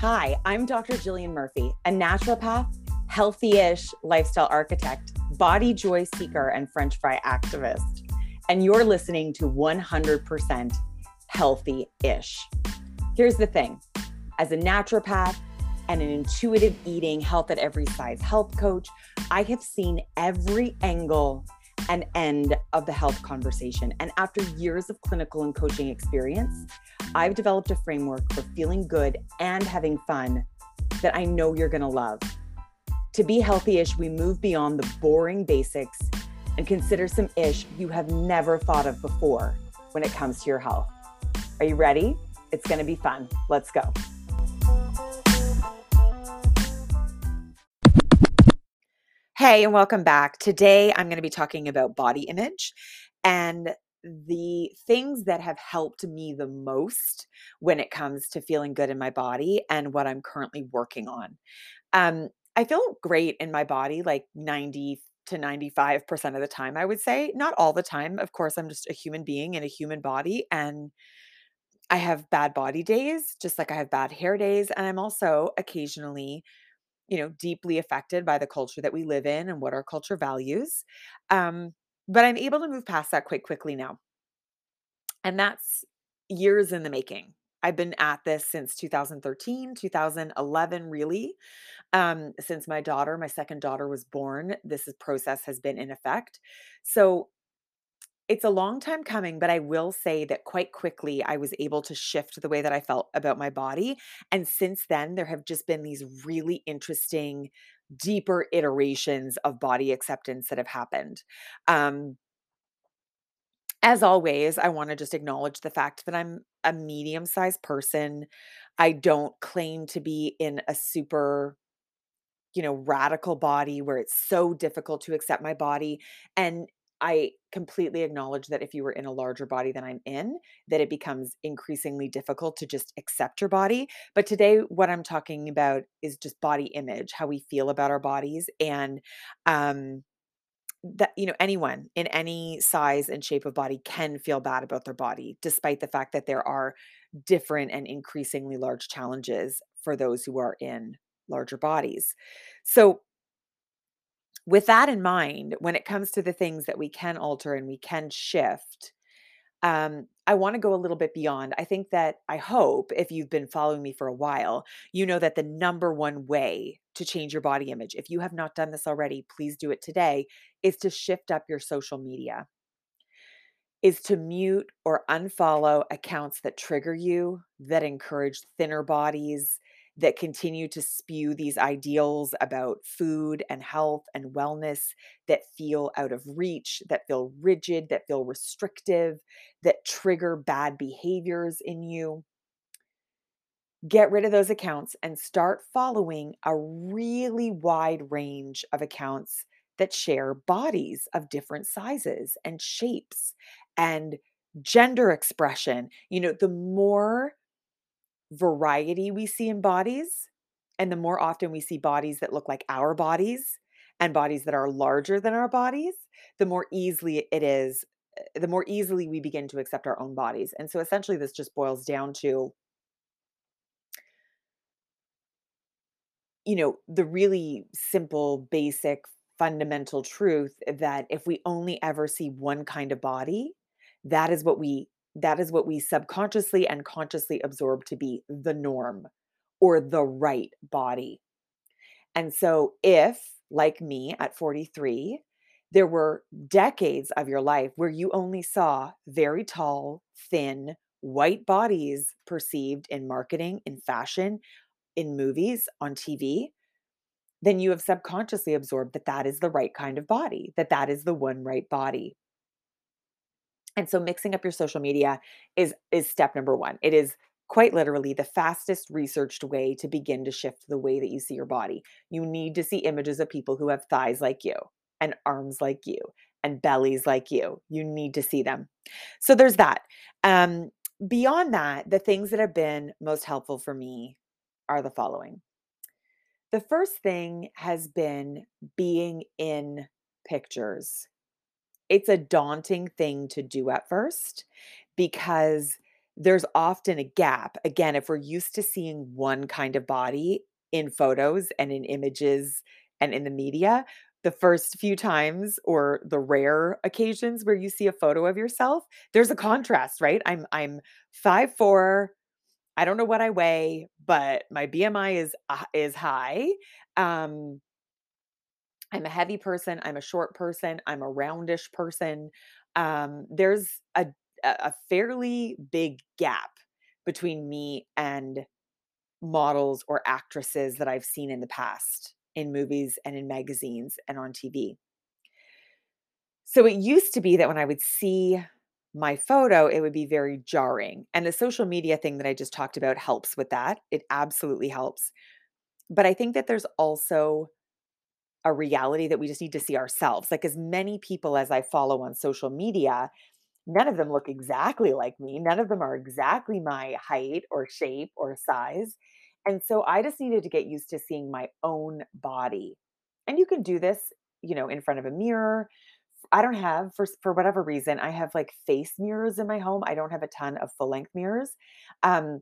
Hi, I'm Dr. Jillian Murphy, a naturopath, healthy ish lifestyle architect, body joy seeker, and French fry activist. And you're listening to 100% healthy ish. Here's the thing as a naturopath and an intuitive eating, health at every size health coach, I have seen every angle and end of the health conversation. And after years of clinical and coaching experience, I've developed a framework for feeling good and having fun that I know you're going to love. To be healthy ish, we move beyond the boring basics and consider some ish you have never thought of before when it comes to your health. Are you ready? It's going to be fun. Let's go. Hey, and welcome back. Today I'm going to be talking about body image and the things that have helped me the most when it comes to feeling good in my body and what I'm currently working on. Um, I feel great in my body like 90 to 95% of the time, I would say. Not all the time. Of course, I'm just a human being in a human body. And I have bad body days, just like I have bad hair days. And I'm also occasionally, you know, deeply affected by the culture that we live in and what our culture values. Um, but I'm able to move past that quite quickly now. And that's years in the making. I've been at this since 2013, 2011, really. Um, since my daughter, my second daughter was born, this is, process has been in effect. So it's a long time coming, but I will say that quite quickly I was able to shift the way that I felt about my body. And since then, there have just been these really interesting deeper iterations of body acceptance that have happened. Um, as always, I want to just acknowledge the fact that I'm a medium sized person. I don't claim to be in a super, you know, radical body where it's so difficult to accept my body. And I completely acknowledge that if you were in a larger body than I'm in, that it becomes increasingly difficult to just accept your body. But today, what I'm talking about is just body image, how we feel about our bodies, and um, that you know anyone in any size and shape of body can feel bad about their body, despite the fact that there are different and increasingly large challenges for those who are in larger bodies. So with that in mind, when it comes to the things that we can alter and we can shift, um, I want to go a little bit beyond. I think that I hope if you've been following me for a while, you know that the number one way to change your body image, if you have not done this already, please do it today, is to shift up your social media, is to mute or unfollow accounts that trigger you, that encourage thinner bodies, that continue to spew these ideals about food and health and wellness that feel out of reach, that feel rigid, that feel restrictive, that trigger bad behaviors in you. Get rid of those accounts and start following a really wide range of accounts that share bodies of different sizes and shapes and gender expression. You know, the more variety we see in bodies, and the more often we see bodies that look like our bodies and bodies that are larger than our bodies, the more easily it is, the more easily we begin to accept our own bodies. And so essentially, this just boils down to, you know, the really simple, basic, fundamental truth that if we only ever see one kind of body, that is what we that is what we subconsciously and consciously absorb to be the norm or the right body. And so, if, like me at 43, there were decades of your life where you only saw very tall, thin, white bodies perceived in marketing, in fashion, in movies, on TV, then you have subconsciously absorbed that that is the right kind of body, that that is the one right body. And so mixing up your social media is is step number 1. It is quite literally the fastest researched way to begin to shift the way that you see your body. You need to see images of people who have thighs like you and arms like you and bellies like you. You need to see them. So there's that. Um, beyond that, the things that have been most helpful for me are the following. The first thing has been being in pictures it's a daunting thing to do at first because there's often a gap. Again, if we're used to seeing one kind of body in photos and in images and in the media, the first few times or the rare occasions where you see a photo of yourself, there's a contrast, right? I'm I'm five four. I don't know what I weigh, but my BMI is uh, is high. Um, I'm a heavy person. I'm a short person. I'm a roundish person. Um, there's a a fairly big gap between me and models or actresses that I've seen in the past in movies and in magazines and on TV. So it used to be that when I would see my photo, it would be very jarring. And the social media thing that I just talked about helps with that. It absolutely helps. But I think that there's also a reality that we just need to see ourselves. Like as many people as I follow on social media, none of them look exactly like me. None of them are exactly my height or shape or size. And so I just needed to get used to seeing my own body. And you can do this, you know, in front of a mirror. I don't have for for whatever reason, I have like face mirrors in my home. I don't have a ton of full length mirrors. Um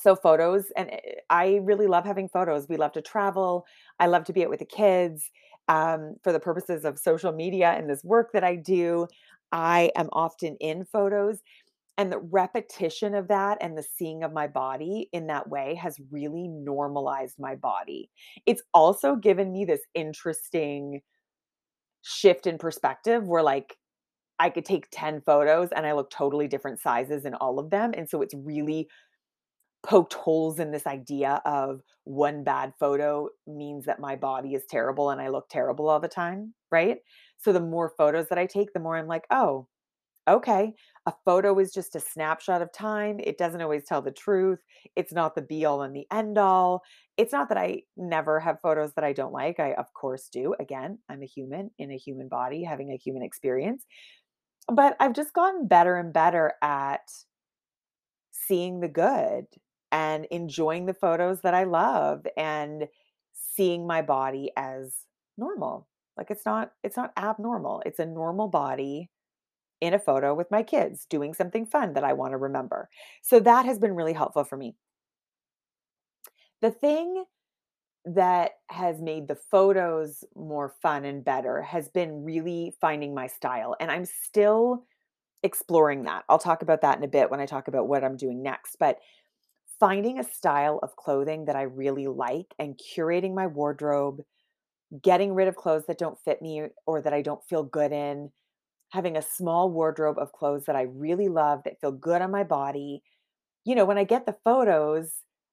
so photos and eh, I really love having photos. We love to travel. I love to be out with the kids. Um, for the purposes of social media and this work that I do, I am often in photos. And the repetition of that and the seeing of my body in that way has really normalized my body. It's also given me this interesting shift in perspective where, like, I could take 10 photos and I look totally different sizes in all of them. And so it's really poked holes in this idea of one bad photo means that my body is terrible and I look terrible all the time, right? So the more photos that I take, the more I'm like, oh, Okay. A photo is just a snapshot of time. It doesn't always tell the truth. It's not the be all and the end all. It's not that I never have photos that I don't like. I, of course, do. Again, I'm a human in a human body having a human experience. But I've just gotten better and better at seeing the good and enjoying the photos that I love and seeing my body as normal. Like it's not it's not abnormal. It's a normal body in a photo with my kids doing something fun that I want to remember. So that has been really helpful for me. The thing that has made the photos more fun and better has been really finding my style. And I'm still exploring that. I'll talk about that in a bit when I talk about what I'm doing next. But finding a style of clothing that I really like and curating my wardrobe, getting rid of clothes that don't fit me or that I don't feel good in, having a small wardrobe of clothes that I really love that feel good on my body. You know, when I get the photos,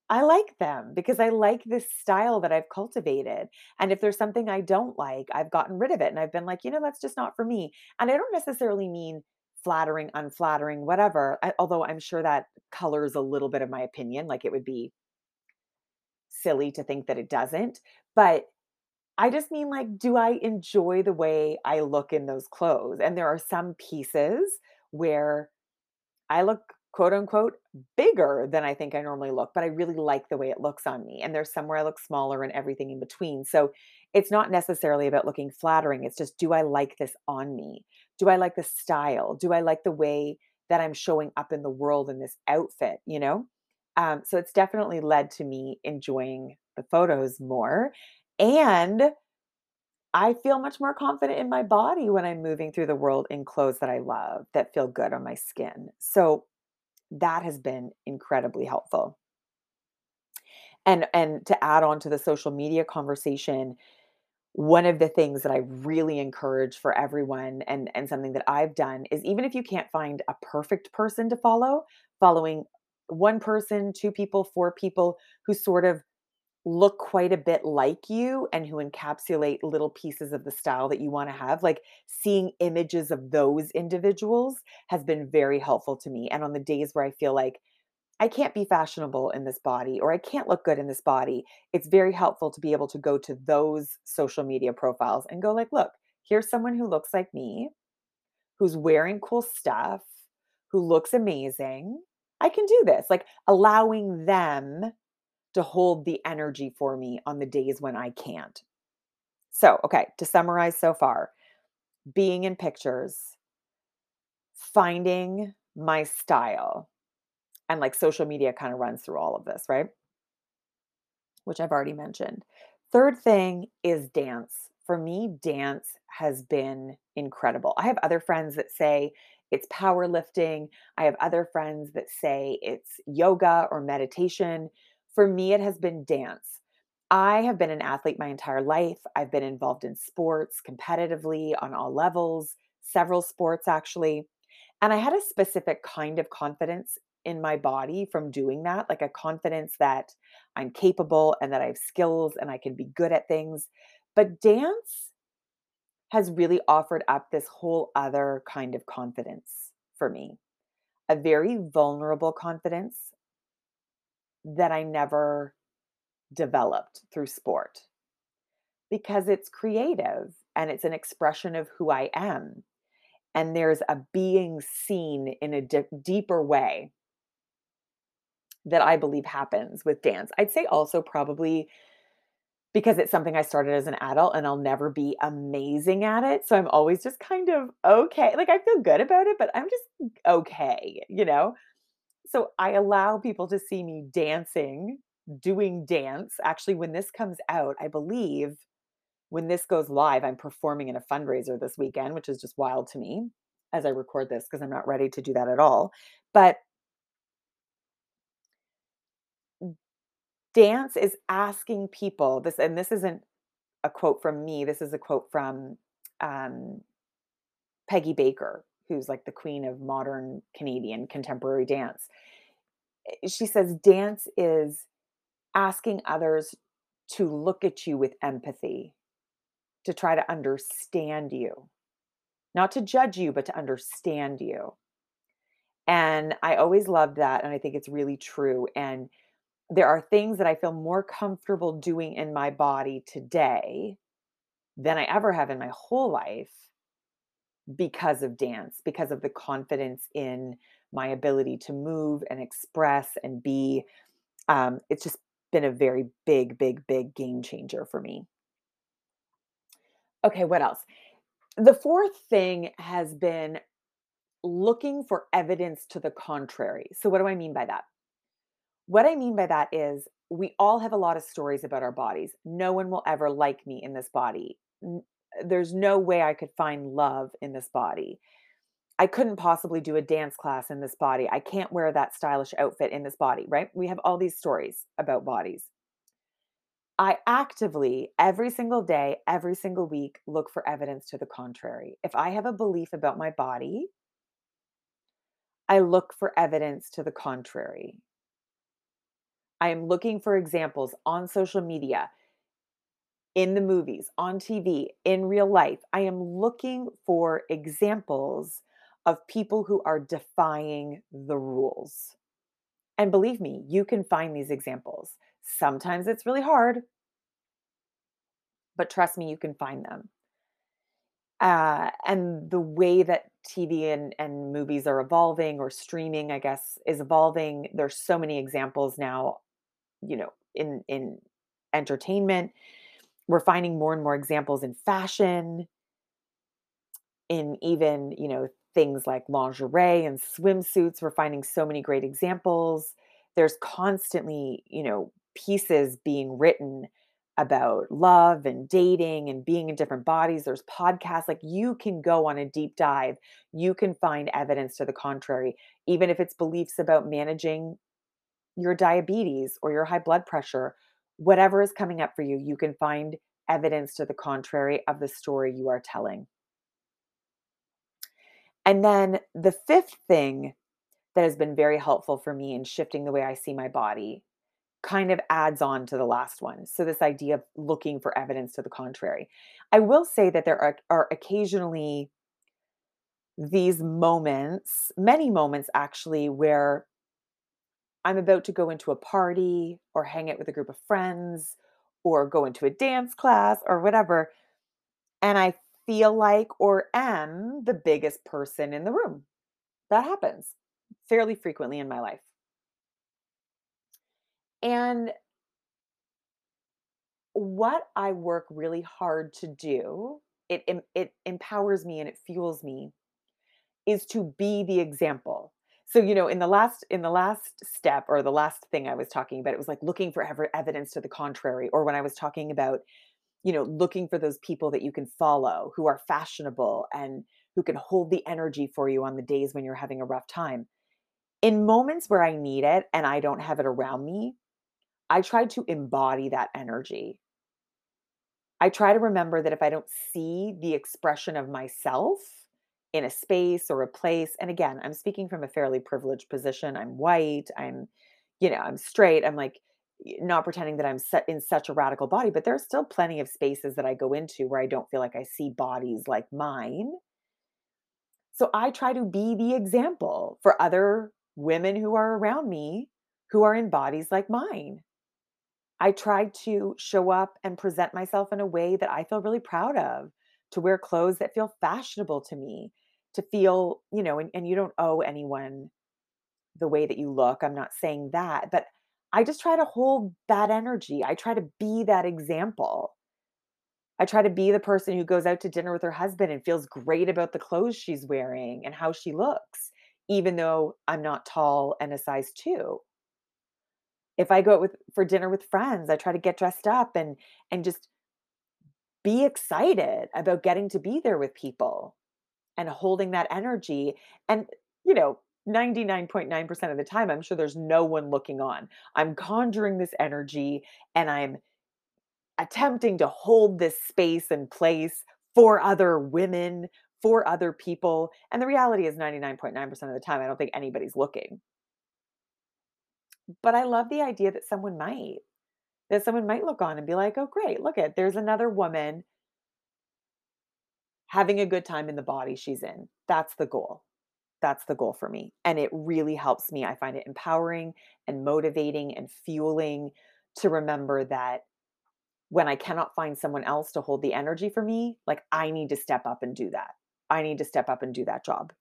I like them because I like this style that I've cultivated. And if there's something I don't like, I've gotten rid of it and I've been like, you know, that's just not for me. And I don't necessarily mean flattering, unflattering, whatever. I, although I'm sure that colors a little bit of my opinion. Like it would be silly to think that it doesn't. But I just mean, like, do I enjoy the way I look in those clothes? And there are some pieces where I look, quote unquote, bigger than I think I normally look, but I really like the way it looks on me. And there's somewhere I look smaller and everything in between. So it's not necessarily about looking flattering. It's just, do I like this on me? Do I like the style? Do I like the way that I'm showing up in the world in this outfit? You know? Um, so it's definitely led to me enjoying the photos more. And I feel much more confident in my body when I'm moving through the world in clothes that I love, that feel good on my skin. So that has been incredibly helpful. And and to add on to the social media conversation, one of the things that I really encourage for everyone and and something that I've done is even if you can't find a perfect person to follow, following one person, two people, four people who sort of look quite a bit like you and who encapsulate little pieces of the style that you want to have, like seeing images of those individuals has been very helpful to me. And on the days where I feel like I can't be fashionable in this body or I can't look good in this body, it's very helpful to be able to go to those social media profiles and go like, look, here's someone who looks like me, who's wearing cool stuff, who looks amazing. I can do this. Like allowing them to hold the energy for me on the days when I can't. So, okay, to summarize so far, being in pictures, finding my style. And like social media kind of runs through all of this, right? Which I've already mentioned. Third thing is dance. For me, dance has been incredible. I have other friends that say it's powerlifting. I have other friends that say it's yoga or meditation. For me, it has been dance. I have been an athlete my entire life. I've been involved in sports competitively on all levels, several sports actually. And I had a specific kind of confidence in my body from doing that, like a confidence that I'm capable and that I have skills and I can be good at things. But dance has really offered up this whole other kind of confidence for me, a very vulnerable confidence that I never developed through sport because it's creative and it's an expression of who I am. And there's a being seen in a di- deeper way that I believe happens with dance. I'd say also probably because it's something I started as an adult and I'll never be amazing at it. So I'm always just kind of okay. Like I feel good about it, but I'm just okay, you know? So I allow people to see me dancing, doing dance. Actually, when this comes out, I believe when this goes live, I'm performing in a fundraiser this weekend, which is just wild to me as I record this because I'm not ready to do that at all. But dance is asking people this, and this isn't a quote from me, this is a quote from um, Peggy Baker, who's like the queen of modern Canadian contemporary dance. Eh, she says, dance is asking others to look at you with empathy, to try to understand you, not to judge you, but to understand you. And I always loved that. And I think it's really true. And there are things that I feel more comfortable doing in my body today than I ever have in my whole life because of dance, because of the confidence in my ability to move and express and be. Um, it's just been a very big, big, big game changer for me. Okay, what else? The fourth thing has been looking for evidence to the contrary. So, what do I mean by that? What I mean by that is we all have a lot of stories about our bodies. No one will ever like me in this body. There's no way I could find love in this body. I couldn't possibly do a dance class in this body. I can't wear that stylish outfit in this body, right? We have all these stories about bodies. I actively, every single day, every single week, look for evidence to the contrary. If I have a belief about my body, I look for evidence to the contrary. I am looking for examples on social media, in the movies, on TV, in real life. I am looking for examples of people who are defying the rules. And believe me, you can find these examples. Sometimes it's really hard, but trust me, you can find them. Uh, and the way that TV and, and movies are evolving or streaming, I guess, is evolving. There's so many examples now you know, in in entertainment. We're finding more and more examples in fashion, in even, you know, things like lingerie and swimsuits. We're finding so many great examples. There's constantly, you know, pieces being written about love and dating and being in different bodies. There's podcasts like you can go on a deep dive. You can find evidence to the contrary, even if it's beliefs about managing your diabetes or your high blood pressure, whatever is coming up for you, you can find evidence to the contrary of the story you are telling. And then the fifth thing that has been very helpful for me in shifting the way I see my body kind of adds on to the last one. So, this idea of looking for evidence to the contrary. I will say that there are, are occasionally these moments, many moments actually, where I'm about to go into a party or hang out with a group of friends or go into a dance class or whatever. And I feel like or am the biggest person in the room. That happens fairly frequently in my life. And what I work really hard to do, it, it empowers me and it fuels me, is to be the example So, you know, in the last in the last step or the last thing I was talking about, it was like looking for ever evidence to the contrary. Or when I was talking about, you know, looking for those people that you can follow who are fashionable and who can hold the energy for you on the days when you're having a rough time. In moments where I need it and I don't have it around me, I try to embody that energy. I try to remember that if I don't see the expression of myself in a space or a place, and again, I'm speaking from a fairly privileged position. I'm white, I'm, you know, I'm straight. I'm like not pretending that I'm set in such a radical body, but there's still plenty of spaces that I go into where I don't feel like I see bodies like mine. So I try to be the example for other women who are around me who are in bodies like mine. I try to show up and present myself in a way that I feel really proud of, to wear clothes that feel fashionable to me, to feel, you know, and, and you don't owe anyone the way that you look. I'm not saying that, but I just try to hold that energy. I try to be that example. I try to be the person who goes out to dinner with her husband and feels great about the clothes she's wearing and how she looks, even though I'm not tall and a size two if I go out with for dinner with friends, I try to get dressed up and and just be excited about getting to be there with people and holding that energy. And, you know, 99.9% of the time, I'm sure there's no one looking on. I'm conjuring this energy and I'm attempting to hold this space and place for other women, for other people. And the reality is 99.9% of the time, I don't think anybody's looking. But I love the idea that someone might. That someone might look on and be like, "Oh, great. Look at there's another woman having a good time in the body she's in." That's the goal. That's the goal for me. And it really helps me. I find it empowering and motivating and fueling to remember that when I cannot find someone else to hold the energy for me, like I need to step up and do that. I need to step up and do that job.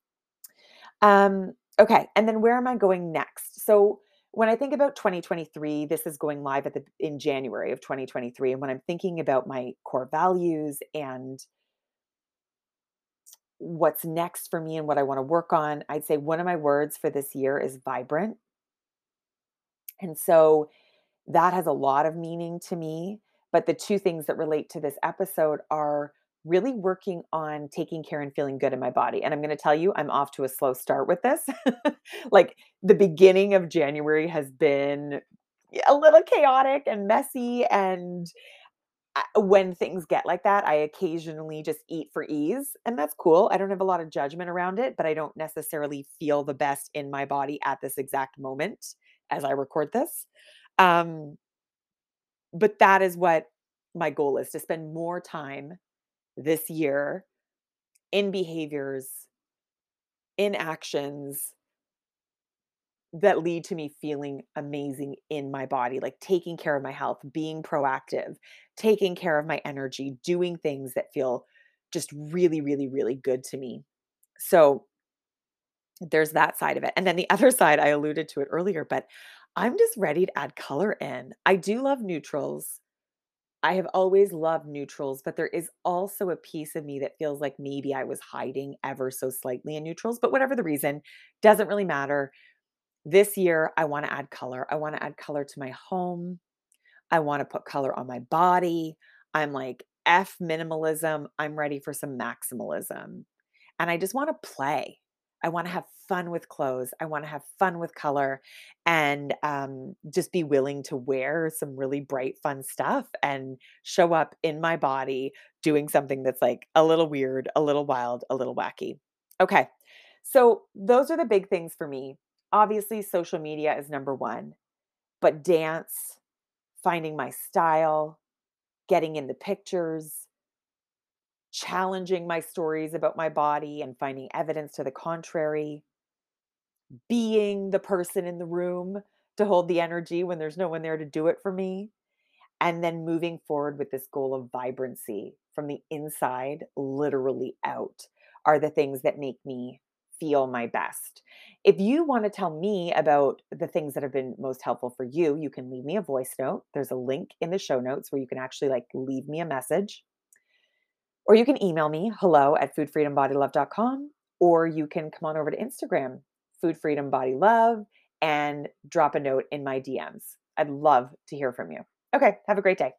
Um, okay, and then where am I going next? So when I think about 2023, this is going live at the in January of 2023, and when I'm thinking about my core values and what's next for me and what I want to work on, I'd say one of my words for this year is vibrant. And so that has a lot of meaning to me. But the two things that relate to this episode are really working on taking care and feeling good in my body. And I'm going to tell you, I'm off to a slow start with this. like the beginning of January has been a little chaotic and messy. And when things get like that, I occasionally just eat for ease. And that's cool. I don't have a lot of judgment around it, but I don't necessarily feel the best in my body at this exact moment as I record this. Um, but that is what my goal is to spend more time this year in behaviors, in actions that lead to me feeling amazing in my body, like taking care of my health, being proactive, taking care of my energy, doing things that feel just really, really, really good to me. So there's that side of it. And then the other side, I alluded to it earlier, but I'm just ready to add color in. I do love neutrals. I have always loved neutrals, but there is also a piece of me that feels like maybe I was hiding ever so slightly in neutrals, but whatever the reason, doesn't really matter. This year, I want to add color. I want to add color to my home. I want to put color on my body. I'm like, F minimalism. I'm ready for some maximalism. And I just want to play. I want to have fun with clothes. I want to have fun with color and um, just be willing to wear some really bright, fun stuff and show up in my body doing something that's like a little weird, a little wild, a little wacky. Okay. So, those are the big things for me. Obviously, social media is number one, but dance, finding my style, getting in the pictures, challenging my stories about my body and finding evidence to the contrary, being the person in the room to hold the energy when there's no one there to do it for me, and then moving forward with this goal of vibrancy from the inside, literally out, are the things that make me feel my best. If you want to tell me about the things that have been most helpful for you, you can leave me a voice note. There's a link in the show notes where you can actually like leave me a message or you can email me hello at foodfreedombodylove.com or you can come on over to Instagram Food Freedom Body Love and drop a note in my DMs. I'd love to hear from you. Okay, have a great day.